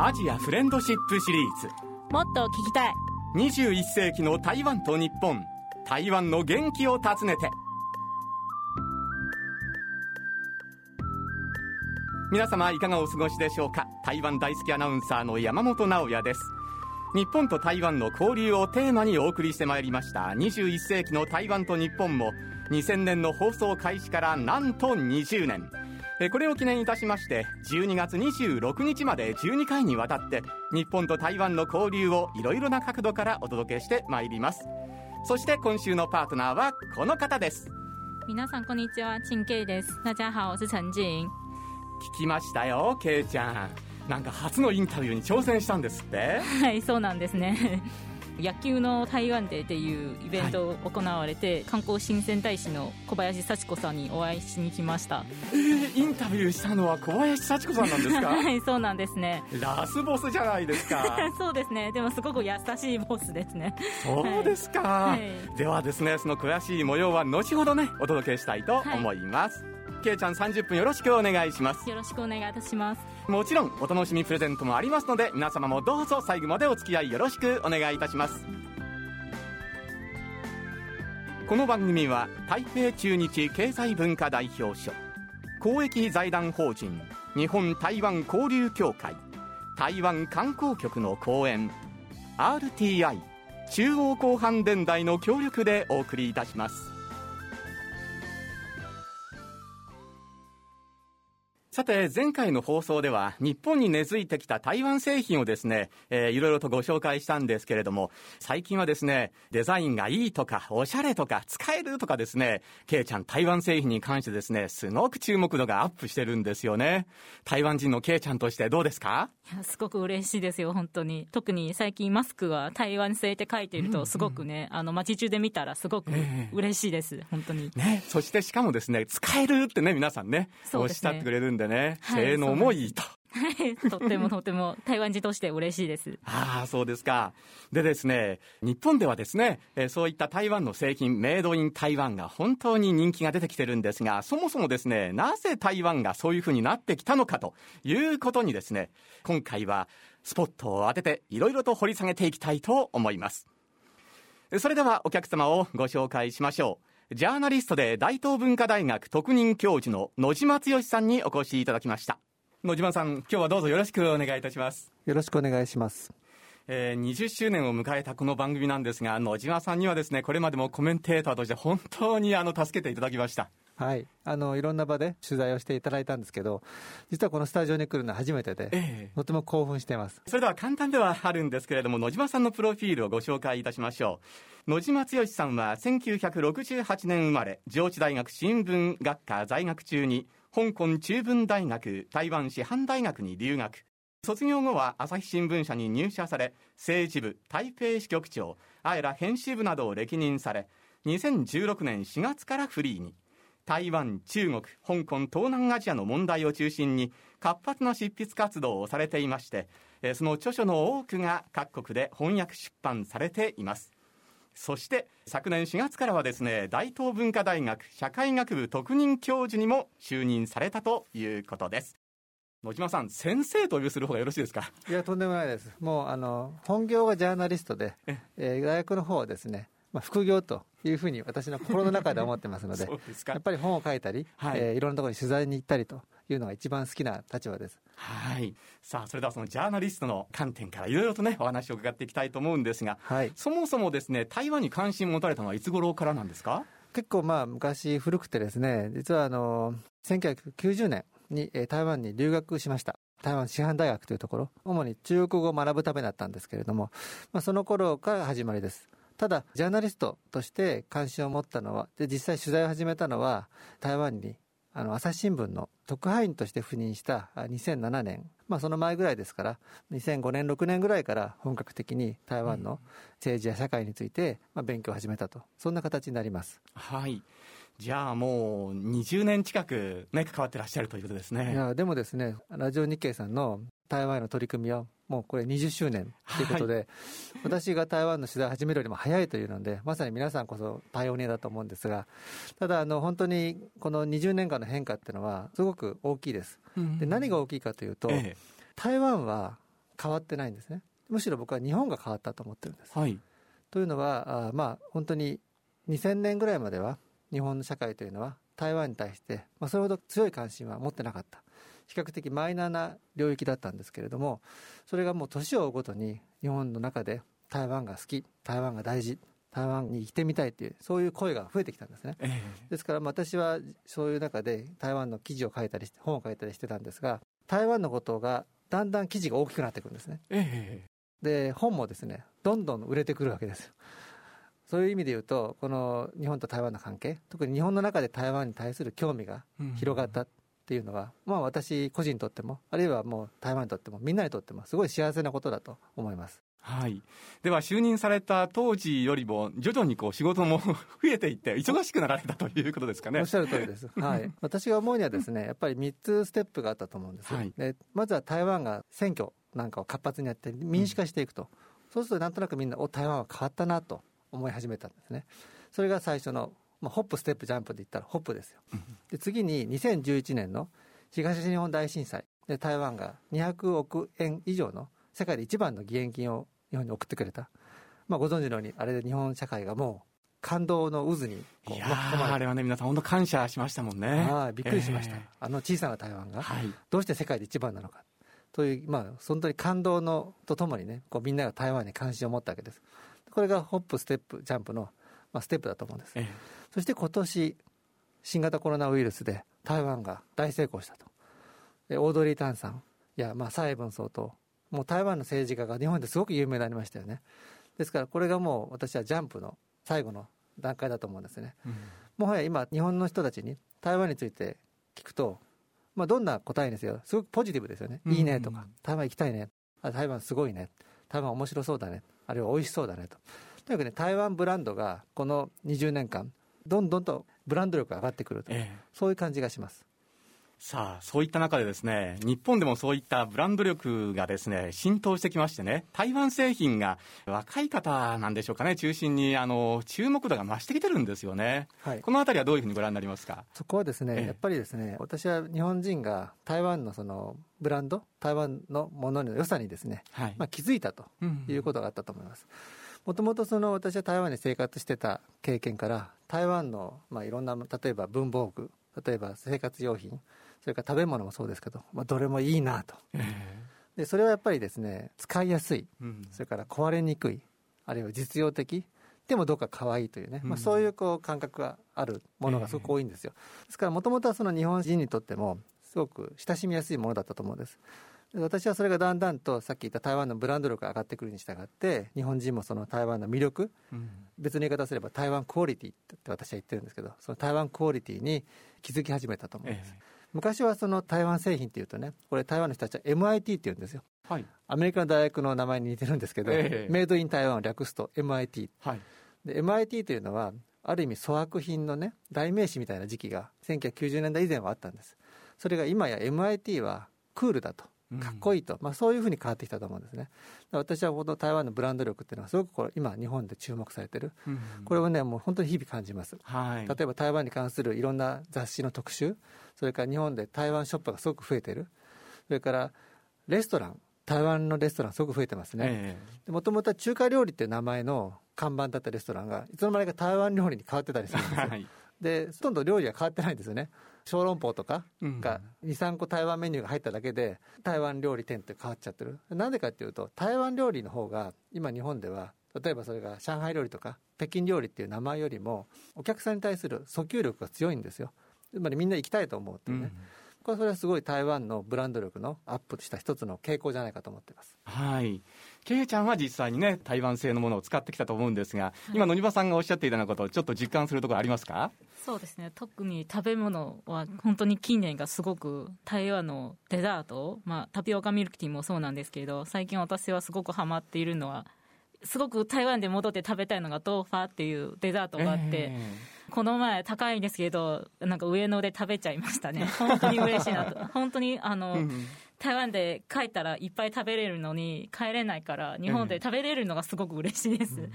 アジアフレンドシップシリーズ。もっと聞きたい。21世紀の台湾と日本。台湾の元気を訪ねて。皆様いかがお過ごしでしょうか？台湾大好きアナウンサーの山本直哉です。日本と台湾の交流をテーマにお送りしてまいりました。21世紀の台湾と日本も2000年の放送開始からなんと20年これを記念いたしまして12月26日まで12回にわたって日本と台湾の交流をいろいろな角度からお届けしてまいります。そして今週のパートナーはこの方です。皆さんこんにちは。陳慶です。大家好我是陳静聞きましたよケイちゃん。なんか初のインタビューに挑戦したんですって。はいそうなんですね野球の台湾デーっていうイベントを行われて、はい、観光親善大使の小林幸子さんにお会いしに来ました。えー、インタビューしたのは小林幸子さんなんですか？はいそうなんですね。ラスボスじゃないですか。そうですね。でもすごく優しいボスですね。そうですか、はい、ではですねその詳しい模様は後ほどねお届けしたいと思います、はいけいちゃん30分よろしくお願いします。よろしくお願いいたします。もちろんお楽しみプレゼントもありますので皆様もどうぞ最後までお付き合いよろしくお願いいたします。この番組は台北中日経済文化代表所公益財団法人日本台湾交流協会台湾観光局の講演 RTI 中央広範電台の協力でお送りいたしますさて、前回の放送では、日本に根付いてきた台湾製品をですね、えー、いろいろとご紹介したんですけれども、最近はですね、デザインがいいとか、おしゃれとか、使えるとかですね、ケイちゃん台湾製品に関してですね、すごく注目度がアップしてるんですよね。台湾人のケイちゃんとしてどうですか？いや、すごく嬉しいですよ、本当に。特に最近マスクは台湾製って書いていると、すごくね、うんうん、あの、街中で見たらすごく嬉しいです、えー、本当に。ね、そしてしかもですね、使えるってね、皆さんね、ねおっしゃってくれるんでね、性能もいいと。はい、とってもとても台湾人として嬉しいです。ああ、そうですか。でですね、日本ではですね、えー、そういった台湾の製品、メイドイン台湾が本当に人気が出てきてるんですが、そもそもですね、なぜ台湾がそういうふうになってきたのかということにですね、今回はスポットを当てていろいろと掘り下げていきたいと思います。それではお客様をご紹介しましょう。ジャーナリストで大東文化大学特任教授の野島剛さんにお越しいただきました。野島さん、今日はどうぞよろしくお願いいたします。よろしくお願いします。えー、20周年を迎えたこの番組なんですが、野島さんにはですね、これまでもコメンテーターとして本当にあの、助けていただきました。はい。あの、いろんな場で取材をしていただいたんですけど、実はこのスタジオに来るのは初めてで、えとても興奮しています。それでは簡単ではあるんですけれども、野島さんのプロフィールをご紹介いたしましょう。野島剛さんは1968年生まれ、上智大学新聞学科在学中に、香港中文大学台湾師範大学に留学。卒業後は朝日新聞社に入社され、政治部、台北支局長、あえら編集部などを歴任され、2016年4月からフリーに。台湾、中国、香港、東南アジアの問題を中心に活発な執筆活動をされていまして、その著書の多くが各国で翻訳出版されています。そして昨年4月からはですね、大東文化大学社会学部特任教授にも就任されたということです。野島さん、先生とお呼びする方がよろしいですか？いや、とんでもないです。もう、あの、本業はジャーナリストで、えー、大学の方はですね、まあ、副業というふうに私の心の中で思ってますので やっぱり本を書いたり、はい、えー、いろんなところに取材に行ったりというのが一番好きな立場です。はい。さあ、それではそのジャーナリストの観点からいろいろとね、お話を伺っていきたいと思うんですが、はい、そもそもですね、台湾に関心を持たれたのはいつ頃からなんですか？結構まあ昔古くてですね、実はあの、1990年に台湾に留学しました。台湾師範大学というところ、主に中国語を学ぶためだったんですけれども、まあ、その頃から始まりです。ただ、ジャーナリストとして関心を持ったのは、で、実際取材を始めたのは、台湾に、あの、朝日新聞の特派員として赴任した2007年、まあその前ぐらいですから、2005年、6年ぐらいから本格的に台湾の政治や社会について、まあ、勉強を始めたと、そんな形になります。はい。じゃあもう20年近くね、関わってらっしゃるということですね。いや、でもですね、ラジオ日経さんの台湾への取り組みはもうこれ20周年ということで、はい、私が台湾の取材を始めるよりも早いというので、まさに皆さんこそパイオニアだと思うんですが、ただあの本当にこの20年間の変化っていうのはすごく大きいです。で何が大きいかというと、ええ、台湾は変わってないんですね。むしろ僕は日本が変わったと思ってるんです、はい。というのはあまあ本当に2000年ぐらいまでは日本の社会というのは台湾に対して、まあ、それほど強い関心は持ってなかった比較的マイナーな領域だったんですけれどもそれがもう年を追うごとに日本の中で台湾が好き台湾が大事台湾に来てみたいというそういう声が増えてきたんですね。えですからまあ私はそういう中で台湾の記事を書いたりして本を書いたりしてたんですが台湾のことがだんだん記事が大きくなっていくんですね。ええ。で本もですねどんどん売れてくるわけです。よそういう意味で言うとこの日本と台湾の関係特に日本の中で台湾に対する興味がえ広がったっていうのは、まあ私個人にとってもあるいはもう台湾にとってもみんなにとってもすごい幸せなことだと思います。はい、では就任された当時よりも徐々にこう仕事も 増えていって忙しくなられたということですかね。おっしゃる通りです、はい、私が思うにはですねやっぱり3つステップがあったと思うんです。よ、はい。でまずは台湾が選挙なんかを活発にやって民主化していくと、そうするとなんとなくみんなお台湾は変わったなと思い始めたんですね。それが最初の、まあ、ホップステップジャンプで言ったらホップですよ。で次に2011年の東日本大震災。で台湾が200億円以上の世界で一番の義援金を日本に送ってくれた、まあ、ご存知のようにあれで日本社会がもう感動の渦にいやあれはね皆さん本当感謝しましたもんね。はい、びっくりしました、えあの小さな台湾がえはい。どうして世界で一番なのか。という、まあ、本当に感動のとともにねこうみんなが台湾に関心を持ったわけです。これがホップステップジャンプの、まあ、ステップだと思うんです。えそして今年新型コロナウイルスで台湾が大成功したと。でオードリー・タンさんや、まあ、蔡英文総統もう台湾の政治家が日本ですごく有名になりましたよね。ですからこれがもう私はジャンプの最後の段階だと思うんですね。えうん。もはや今、日本の人たちに台湾について聞くと、まあ、どんな答えにせよ、すごくポジティブですよね、うん。いいねとか、台湾行きたいね、あ台湾すごいね、台湾面白そうだね、あるいは美味しそうだねと、とにかくね、台湾ブランドがこの20年間、どんどんとブランド力が上がってくると、ええ。そういう感じがします。さあそういった中でですね日本でもそういったブランド力がですね浸透してきましてね台湾製品が若い方なんでしょうかね中心にあの注目度が増してきてるんですよね。はい。このあたりはどういうふうにご覧になりますか？そこはですね、ええ。やっぱりですね、私は日本人が台湾のそのブランド、台湾のものの良さにですね、はい、まあ、気づいたとうん。いうことがあったと思います。もともとその私は台湾に生活してた経験から台湾のまあいろんな例えば文房具例えば生活用品それから食べ物もそうですけど、まあ、どれもいいなと。えでそれはやっぱりですね使いやすい。それから壊れにくいあるいは実用的でもどうか可愛いというね、まあ、うんそういうこう感覚があるものがすごく多いんですよ、ですからもともとはその日本人にとってもすごく親しみやすいものだったと思うんです。で私はそれがだんだんとさっき言った台湾のブランド力が上がってくるに従って日本人もその台湾の魅力うん。別の言い方をすれば台湾クオリティって私は言ってるんですけどその台湾クオリティに気づき始めたと思うんです、え昔はその台湾製品っていうとねこれ台湾の人たちは MIT って言うんですよ。えはい。アメリカの大学の名前に似てるんですけど、ええ。メイドイン台湾を略すと MIT はい。で MIT というのはある意味粗悪品のね代名詞みたいな時期が1990年代以前はあったんです。それが今や MIT はクールだとかっこいい、いいと、まあ、そういうふうに変わってきたと思うんですね。私はこの台湾のブランド力っていうのはすごくこれ今日本で注目されてる。うん。これをねもう本当に日々感じます。はい。例えば台湾に関するいろんな雑誌の特集。それから日本で台湾ショップがすごく増えてる。それからレストラン台湾のレストランすごく増えてますね。えもともとは中華料理っていう名前の看板だったレストランがいつの間にか台湾料理に変わってたりするんですよ。え はい。でほとんど料理は変わってないんですよね小籠包とかうん。が23個台湾メニューが入っただけで台湾料理店って変わっちゃってる。なんでかっていうと台湾料理の方が今日本では例えばそれが上海料理とか北京料理っていう名前よりもお客さんに対する訴求力が強いんですよ。つまりみんな行きたいと思うっていうね、これそれはすごい台湾のブランド力のアップした一つの傾向じゃないかと思っています。はい。ケイちゃんは実際にね、台湾製のものを使ってきたと思うんですが、今、野庭さんがおっしゃっていたようなことをちょっと実感するところありますか？そうですね。特に食べ物は本当に近年がすごく台湾のデザート、まあ、タピオカミルクティーもそうなんですけど最近私はすごくハマっているのはすごく台湾で戻って食べたいのが豆腐ァっていうデザートがあって、えこの前高いんですけどなんか上野で食べちゃいましたね。本当に嬉しいなと。本当にあの、えうん。台湾で帰ったらいっぱい食べれるのに帰れないから日本で食べれるのがすごく嬉しいです、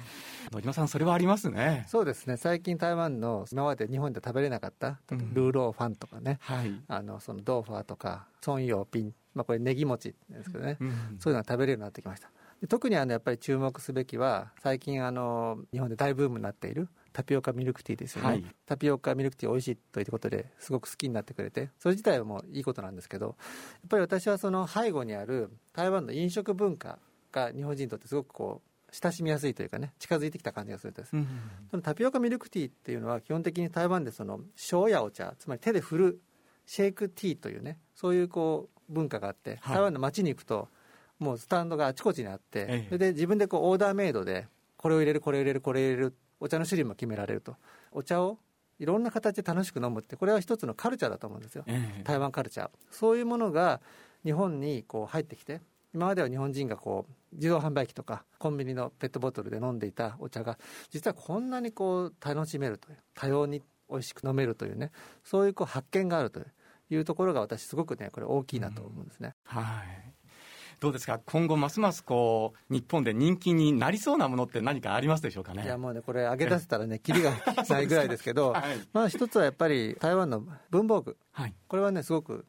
野島さん、それはありますね。そうですね。最近台湾の今まで日本で食べれなかったうんルーローファンとかね、はい。あのそのドーファーとかソンヨーピンまあ、これネギ餅ですけどね、うんそういうのが食べれるようになってきました。で特にあのやっぱり注目すべきは最近あの日本で大ブームになっているタピオカミルクティーですよね、はい。タピオカミルクティー美味しいということですごく好きになってくれてそれ自体はもういいことなんですけどやっぱり私はその背後にある台湾の飲食文化が日本人にとってすごくこう親しみやすいというかね近づいてきた感じがするんです。うんそのタピオカミルクティーっていうのは基本的に台湾でその小やお茶つまり手で振るシェイクティーというねそういうこう文化があって、はい。台湾の街に行くともうスタンドがあちこちにあって、ええ。それで自分でこうオーダーメイドでこれを入れるこれを入れるこれを入れるお茶の種類も決められると。お茶をいろんな形で楽しく飲むってこれは一つのカルチャーだと思うんですよ。ええ。台湾カルチャー。そういうものが日本にこう入ってきて今までは日本人がこう自動販売機とかコンビニのペットボトルで飲んでいたお茶が実はこんなにこう楽しめるという多様に美味しく飲めるというねそういうこう発見があるというところが私すごくねこれ大きいなと思うんですね、はいどうですか？今後ますますこう日本で人気になりそうなものって何かありますでしょうかね？いやもうねこれ上げ出せたらねキリがないぐらいですけど はい。まあ一つはやっぱり台湾の文房具。はい、これはねすごく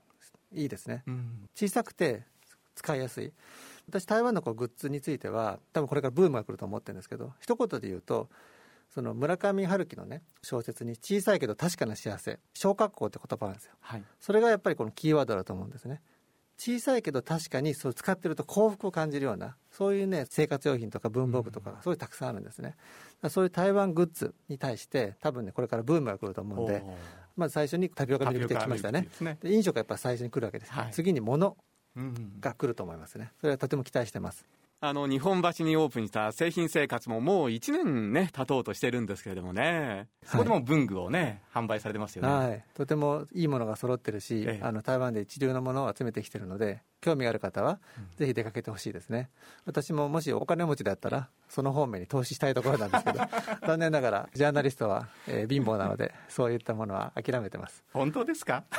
いいですね。うん。小さくて使いやすい。私台湾のこうグッズについては多分これからブームが来ると思ってるんですけど一言で言うとその村上春樹のね小説に「小さいけど確かな幸せ」小格好って言葉なんですよ。はい。それがやっぱりこのキーワードだと思うんですね小さいけど確かにそう使ってると幸福を感じるようなそういうね生活用品とか文房具とかがそういうたくさんあるんですね。そういう台湾グッズに対して多分ねこれからブームが来ると思うんでまず最初にタピオカミルクティー来ましたね。ね。で飲食がやっぱ最初に来るわけです、はい。次に物うん。が来ると思いますね。それはとても期待してますあの日本橋にオープンした製品生活ももう1年ね経とうとしてるんですけれどもね。そこでも文具をね、販売されてますよね、はい、とてもいいものが揃ってるし、ええ。あの台湾で一流のものを集めてきてるので興味がある方はうん。ぜひ出かけてほしいですね。私ももしお金持ちだったらその方面に投資したいところなんですけど 残念ながらジャーナリストは、えー貧乏なのでそういったものは諦めてます。本当ですか？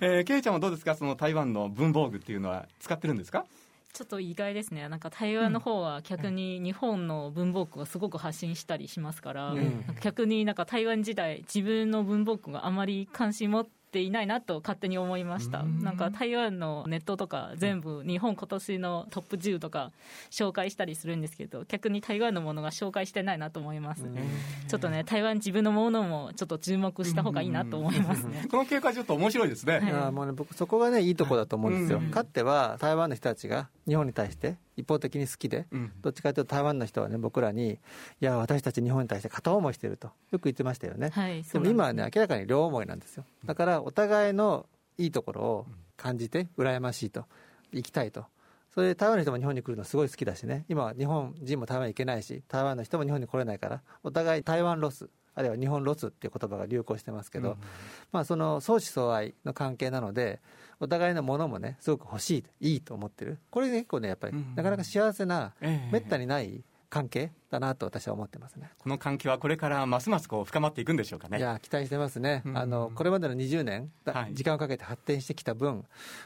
えー、ケイちゃんはどうですか？その台湾の文房具っていうのは使ってるんですか？ちょっと意外ですね。なんか台湾の方は逆に日本の文房具をすごく発信したりしますから、うん。逆になんか台湾時代自分の文房具があまり関心持っていないなと勝手に思いました。うん。なんか台湾のネットとか全部日本今年のトップ10とか紹介したりするんですけど逆に台湾のものが紹介してないなと思います、ちょっとね台湾自分のものもちょっと注目した方がいいなと思いますね。この傾向はちょっと面白いですね、はい。いやもうね、僕そこがねいいとこだと思うんですよ、うん。かつては台湾の人たちが日本に対して一方的に好きでうん。どっちかというと台湾の人はね僕らにいや私たち日本に対して片思いしてるとよく言ってましたよね、はいでも今はね明らかに両思いなんですよ。だからお互いのいいところを感じて羨ましいと行きたいと。それで台湾の人も日本に来るのすごい好きだしね。今は日本人も台湾行けないし台湾の人も日本に来れないからお互い台湾ロスあるいは日本ロスっていう言葉が流行してますけど、うんまあ、その相思相愛の関係なのでお互いのものもねすごく欲しい、いいと思ってる。これね結構ねやっぱりうん。なかなか幸せなええ。めったにない関係だなと私は思ってますね。この関係はこれからますますこう深まっていくんでしょうかね。いや期待してますね、うん。あのこれまでの20年、だはい。時間をかけて発展してきた分、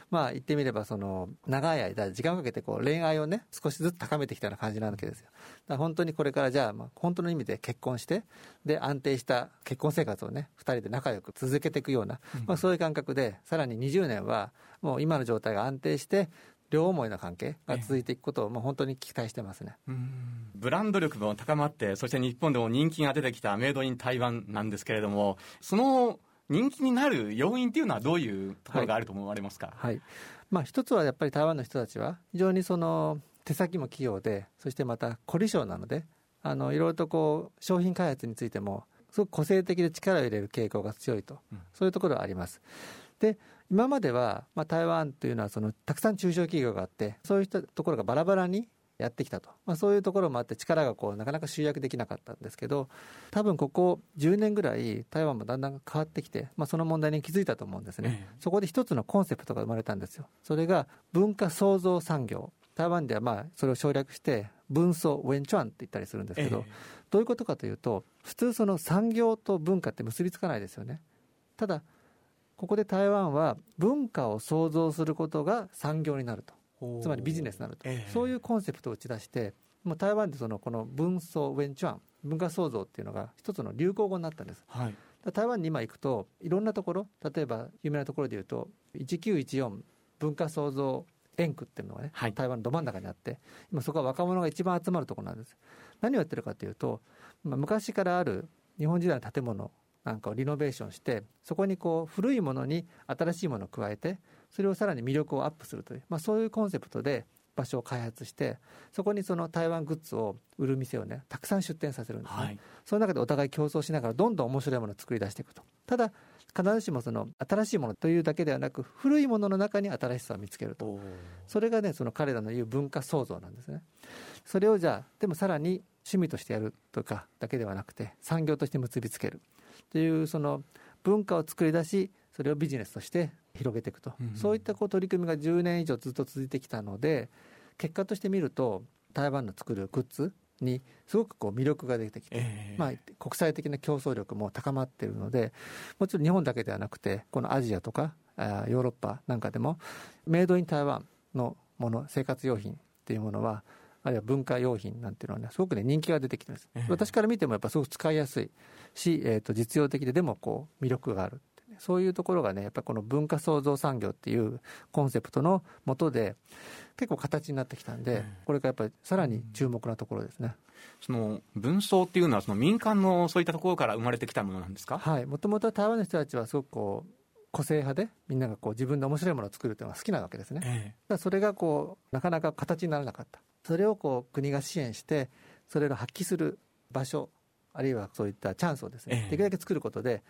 まあ、言ってみればその長い間、時間をかけてこう恋愛をね、少しずつ高めてきたような感じなわけですよ。だ本当にこれからじゃあ、まあ、本当の意味で結婚して、で安定した結婚生活をね、2人で仲良く続けていくような、まあ、そういう感覚で、さらに20年は、もう今の状態が安定して、両思いの関係が続いていくことを、もう本当に期待してますね。うん。ブランド力も高まってそして日本でも人気が出てきたメイドイン台湾なんですけれどもその人気になる要因っていうのはどういうところがあると思われますか、はい。まあ、一つはやっぱり台湾の人たちは非常にその手先も器用でそしてまた凝り性なのであのいろいろとこう商品開発についてもすごく個性的で力を入れる傾向が強いと、うん。そういうところはあります。で今までは、まあ、台湾というのはそのたくさん中小企業があってそういうところがバラバラにやってきたと、まあ、そういうところもあって力がこうなかなか集約できなかったんですけど多分ここ10年ぐらい台湾もだんだん変わってきて、まあ、その問題に気づいたと思うんですね、ええ。そこで一つのコンセプトが生まれたんですよ。それが文化創造産業。台湾ではまあそれを省略して文創ウェンチュアンって言ったりするんですけど、え。どういうことかというと普通その産業と文化って結びつかないですよね。ただここで台湾は文化を創造することが産業になると。えつまりビジネスになると、ええ。そういうコンセプトを打ち出してもう台湾でそのこの文創ウェンチュアン文化創造っていうのが一つの流行語になったんです。はい。台湾に今行くといろんなところ例えば有名なところでいうと1914文化創造園区っていうのがね、はい、台湾のど真ん中にあって今そこは若者が一番集まるところなんです。何をやってるかというと、まあ、昔からある日本時代の建物なんかをリノベーションしてそこにこう古いものに新しいものを加えてそれをさらに魅力をアップするという、まあ、そういうコンセプトで場所を開発してそこにその台湾グッズを売る店をねたくさん出店させるんですね、はい、その中でお互い競争しながらどんどん面白いものを作り出していくと。ただ必ずしもその新しいものというだけではなく古いものの中に新しさを見つけると。それがねその彼らの言う文化創造なんですね。それをじゃあでもさらに趣味としてやるとかだけではなくて産業として結びつけるというその文化を作り出しそれをビジネスとして広げていくと、うん、そういったこう取り組みが10年以上ずっと続いてきたので結果として見ると台湾の作るグッズにすごくこう魅力が出てきて、えー、まあ、国際的な競争力も高まっているのでもちろん日本だけではなくてこのアジアとかヨーロッパなんかでもメイドイン台湾のもの生活用品っていうものはあるいは文化用品なんていうのはねすごくね人気が出てきてます、えー、私から見てもやっぱすごく使いやすいし、えー、と実用的ででもこう魅力があるそういうところがねやっぱりこの文化創造産業っていうコンセプトのもとで結構形になってきたんで、これがやっぱりさらに注目なところですね。その文装っていうのはその民間のそういったところから生まれてきたものなんですか？はい、もともと台湾の人たちはすごくこう個性派でみんながこう自分で面白いものを作るというのが好きなわけですね。ええ、だそれがこうなかなか形にならなかった。それをこう国が支援してそれを発揮する場所あるいはそういったチャンスをですね、え、できるだけ作ることで、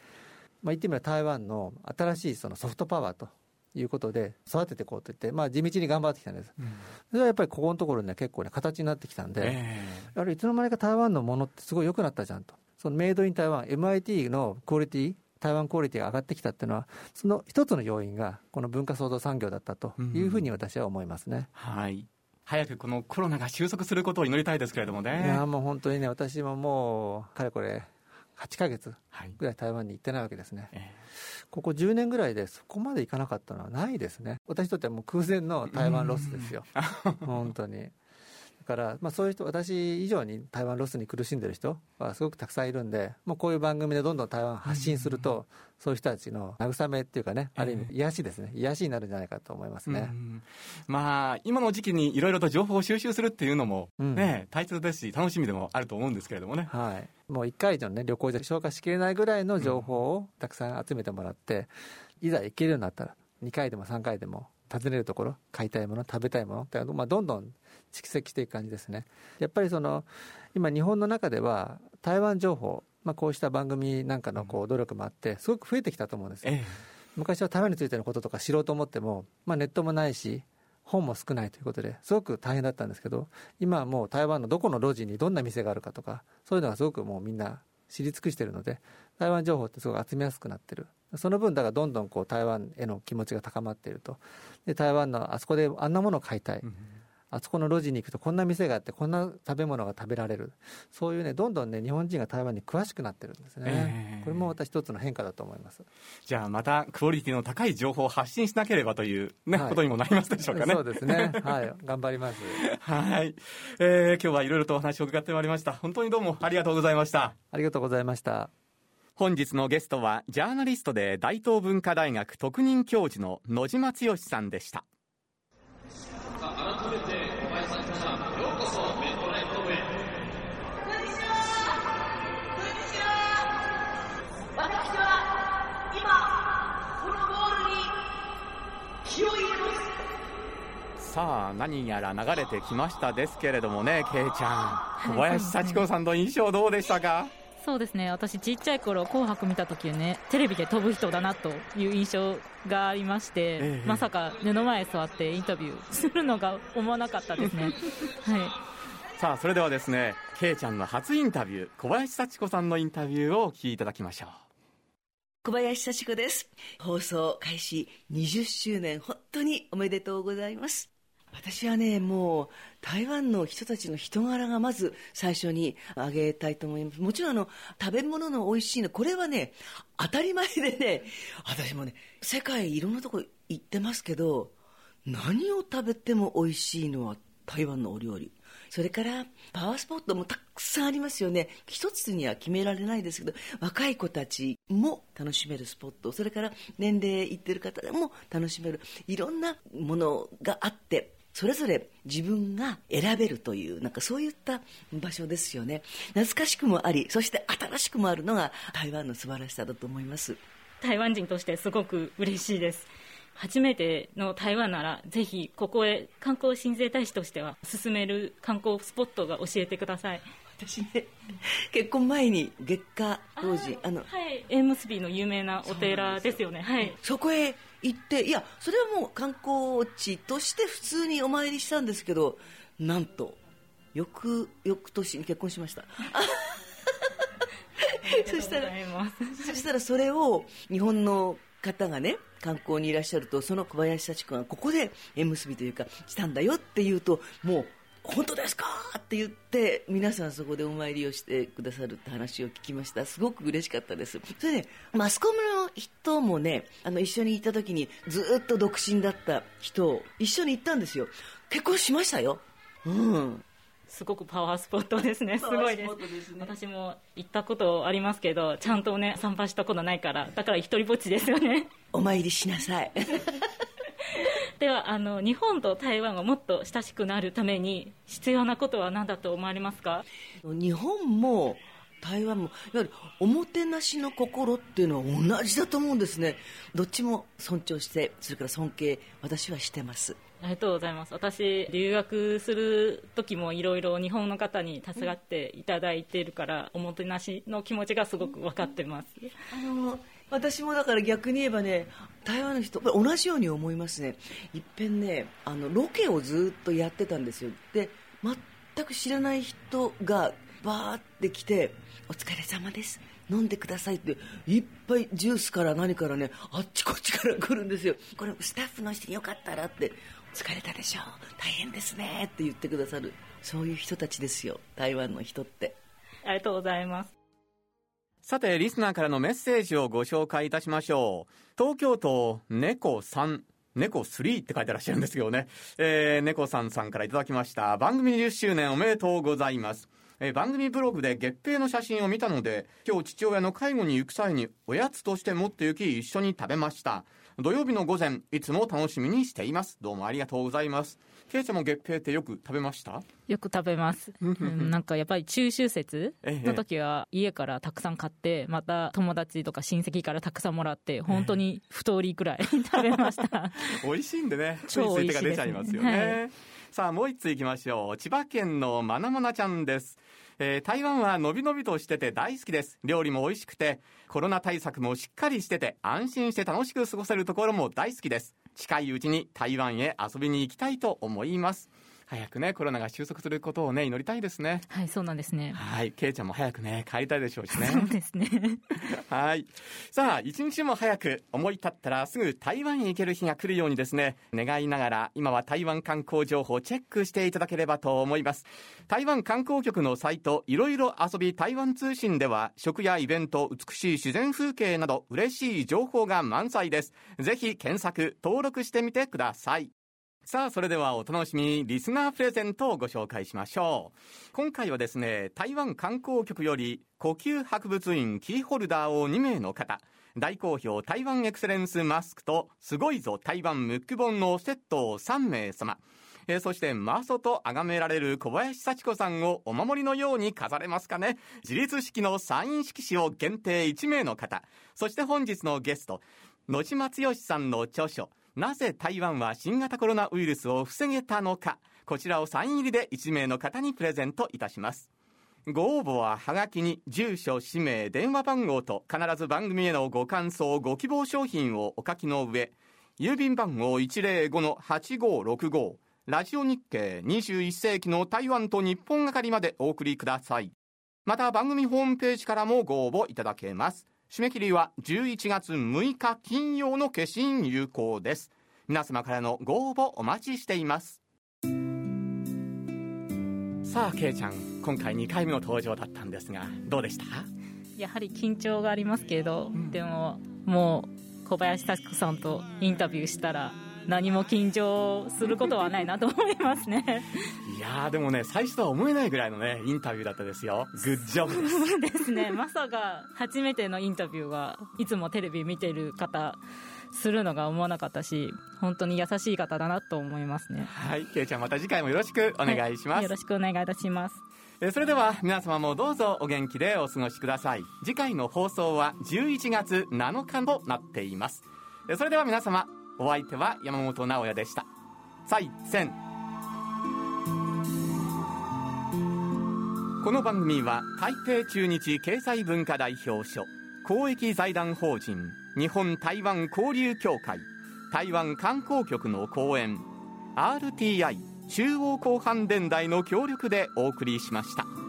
まあ、言ってみれば台湾の新しいそのソフトパワーということで育てていこうと言って、まあ、地道に頑張ってきたんです、うん、それはやっぱりここのところね結構ね形になってきたんで、えー、あれいつの間にか台湾のものってすごい良くなったじゃんと。そのメイドイン台湾 MIT のクオリティ台湾クオリティが上がってきたっていうのはその一つの要因がこの文化創造産業だったというふうに私は思いますね、うん、はい早くこのコロナが収束することを祈りたいですけれどもね。いやもう本当にね私ももうかれこれ8か月ぐらい台湾に行ってないわけですね、はい、ここ10年ぐらいでそこまで行かなかったのはないですね。私にとってはもう空前の台湾ロスですよ。本当にから、まあ、そういう人、私以上に台湾ロスに苦しんでる人はすごくたくさんいるんで、もうこういう番組でどんどん台湾発信すると、そういう人たちの慰めっていうかね、ある意味、癒しですね、癒しになるんじゃないかと思いますね。まあ、今の時期にいろいろと情報を収集するっていうのもね、うん、大切ですし、楽しみでもあると思うんですけれどもね。はい。もう1回以上ね、旅行じゃ消化しきれないぐらいの情報をたくさん集めてもらって、いざ行けるようになったら、2回でも3回でも訪ねるところ買いたいもの食べたいものって、まあ、どんどん蓄積していく感じですね。やっぱりその今日本の中では台湾情報、まあ、こうした番組なんかのこう努力もあってすごく増えてきたと思うんですよ、ええ、昔は台湾についてのこととか知ろうと思っても、まあ、ネットもないし本も少ないということですごく大変だったんですけど今はもう台湾のどこの路地にどんな店があるかとかそういうのがすごくもうみんな知り尽くしているので台湾情報ってすごく集めやすくなってる。その分だからどんどんこう台湾への気持ちが高まっていると。で台湾のあそこであんなものを買いたい、うん、あそこの路地に行くとこんな店があってこんな食べ物が食べられる。そういうねどんどんね日本人が台湾に詳しくなってるんですね、えー、これもまた一つの変化だと思います。じゃあまたクオリティの高い情報を発信しなければというね、はい、ことにもなりますでしょうかね。そうですね。はい。頑張ります。はい、えー、今日はいろいろとお話を伺ってまいりました。本当にどうもありがとうございました。ありがとうございました。本日のゲストはジャーナリストで大東文化大学特任教授の野島剛さんでしたさあ何やら流れてきましたですけれどもねけいちゃん。小林幸子さんの印象どうでしたか、そうですね。私ちっちゃい頃紅白見た時ねテレビで飛ぶ人だなという印象がありまして、ええ、まさか目の前座ってインタビューするのが思わなかったですね。はい。さあそれではですねけいちゃんの初インタビュー小林幸子さんのインタビューをお聞きいただきましょう。小林幸子です。放送開始20周年本当におめでとうございます私はね、もう台湾の人たちの人柄がまず最初に挙げたいと思います。もちろんあの、食べ物の美味しいの、これはね、当たり前でね、私もね、世界いろんなとこ行ってますけど、何を食べても美味しいのは台湾のお料理。それからパワースポットもたくさんありますよね一つには決められないですけど若い子たちも楽しめるスポットそれから年齢いってる方でも楽しめるいろんなものがあってそれぞれ自分が選べるというなんかそういった場所ですよね。懐かしくもありそして新しくもあるのが台湾の素晴らしさだと思います。台湾人としてすごく嬉しいです。初めての台湾ならぜひここへ観光親善大使としては進める観光スポットが教えてください。私ね結婚前に月下当時あのはい。縁結びの有名なお寺ですよね。はい。そこへ行っていやそれはもう観光地として普通にお参りしたんですけどなんと翌翌年に結婚しました。そしたらそしたらそれを日本の方がね観光にいらっしゃるとその小林幸子がここで縁結びというかしたんだよって言うともう本当ですか？って言って皆さんそこでお参りをしてくださるって話を聞きましたすごく嬉しかったですそれで、ね、マスコミの人もねあの一緒に行った時にずっと独身だった人を一緒に行ったんですよ結婚しましたようんすごくパワースポットですね。すごいです。ですね、私も行ったことありますけど、ちゃんとね、参拝したことないから、だから一人ぼっちですよね。お参りしなさい。ではあの、日本と台湾がもっと親しくなるために、必要なことは何だと思われますか？日本も台湾も、いわゆるおもてなしの心っていうのは同じだと思うんですね。どっちも尊重して、それから尊敬、私はしてます。ありがとうございます私留学する時もいろいろ日本の方に助かっていただいているから、おもてなしの気持ちがすごく分かってますあの私もだから逆に言えばね台湾の人同じように思いますね。いっぺんねあのロケをずっとやってたんですよ。で全く知らない人がバーって来て「お疲れ様です。飲んでくださいっていっぱいジュースから何からねあっちこっちから来るんですよ。これスタッフの人によかったらって疲れたでしょう。大変ですねって言ってくださる。そういう人たちですよ。台湾の人って。ありがとうございます。さてリスナーからのメッセージをご紹介いたしましょう。東京都猫3猫3って書いてらっしゃるんですけどね、えー、猫さんさんからいただきました。番組20周年おめでとうございます。え番組ブログで月餅の写真を見たので今日父親の介護に行く際におやつとして持って行き一緒に食べました。土曜日の午前いつも楽しみにしています。どうもありがとうございます。ケイちゃんも月餅ってよく食べました？よく食べます、うん、なんかやっぱり中秋節の時は家からたくさん買ってまた友達とか親戚からたくさんもらって本当に太りくらい 食べました。美味しいんでね。ついつい手が出ちゃいますよね、はい、さあもう一ついきましょう。千葉県のまなまなちゃんです。えー、台湾はのびのびとしてて大好きです。料理も美味しくて、コロナ対策もしっかりしてて、安心して楽しく過ごせるところも大好きです。近いうちに台湾へ遊びに行きたいと思います。早くね、コロナが収束することをね、祈りたいですね。はい、そうなんですね。はい、ケイちゃんも早くね、帰りたいでしょうしね。そうですね。はい。さあ、一日も早く思い立ったらすぐ台湾へ行ける日が来るようにですね、願いながら、今は台湾観光情報をチェックしていただければと思います。台湾観光局のサイト、いろいろ遊び台湾通信では、食やイベント、美しい自然風景など、嬉しい情報が満載です。ぜひ検索、登録してみてください。さあ、それではお楽しみリスナープレゼントをご紹介しましょう。今回はですね、台湾観光局より呼吸博物院キーホルダーを2名の方、大好評台湾エクセレンスマスクとすごいぞ台湾ムック本のセットを3名様、えー、そしてマーソと崇められる小林幸子さんをお守りのように飾れますかね自立式のサイン色紙を限定1名の方、そして本日のゲスト、野島剛さんの著書、なぜ台湾は新型コロナウイルスを防げたのか。こちらをサイン入りで1名の方にプレゼントいたします。ご応募ははがきに住所氏名電話番号と必ず番組へのご感想ご希望商品をお書きの上。郵便番号105-8565ラジオ日経21世紀の台湾と日本係までお送りください。また番組ホームページからもご応募いただけます。締め切りは11月6日金曜の消印有効です。皆様からのご応募お待ちしています。さあけいちゃん今回2回目の登場だったんですがどうでした？やはり緊張がありますけど、うん、でももう小林幸子さんとインタビューしたら何も緊張することはないなと思いますね。いやーでもね最初とは思えないぐらいのねインタビューだったですよ。グッジョブですですね。まさか初めてのインタビューはいつもテレビ見てる方するのが思わなかったし本当に優しい方だなと思いますね。はいけいちゃんまた次回もよろしくお願いします、はいよろしくお願いいたします。えーそれでは皆様もどうぞお元気でお過ごしください。次回の放送は11月7日となっています。えーそれでは皆様お相手は山本直哉でした。再戦。この番組は台北中日経済文化代表所公益財団法人日本台湾交流協会台湾観光局の講演 RTI 中央広範電台の協力でお送りしました。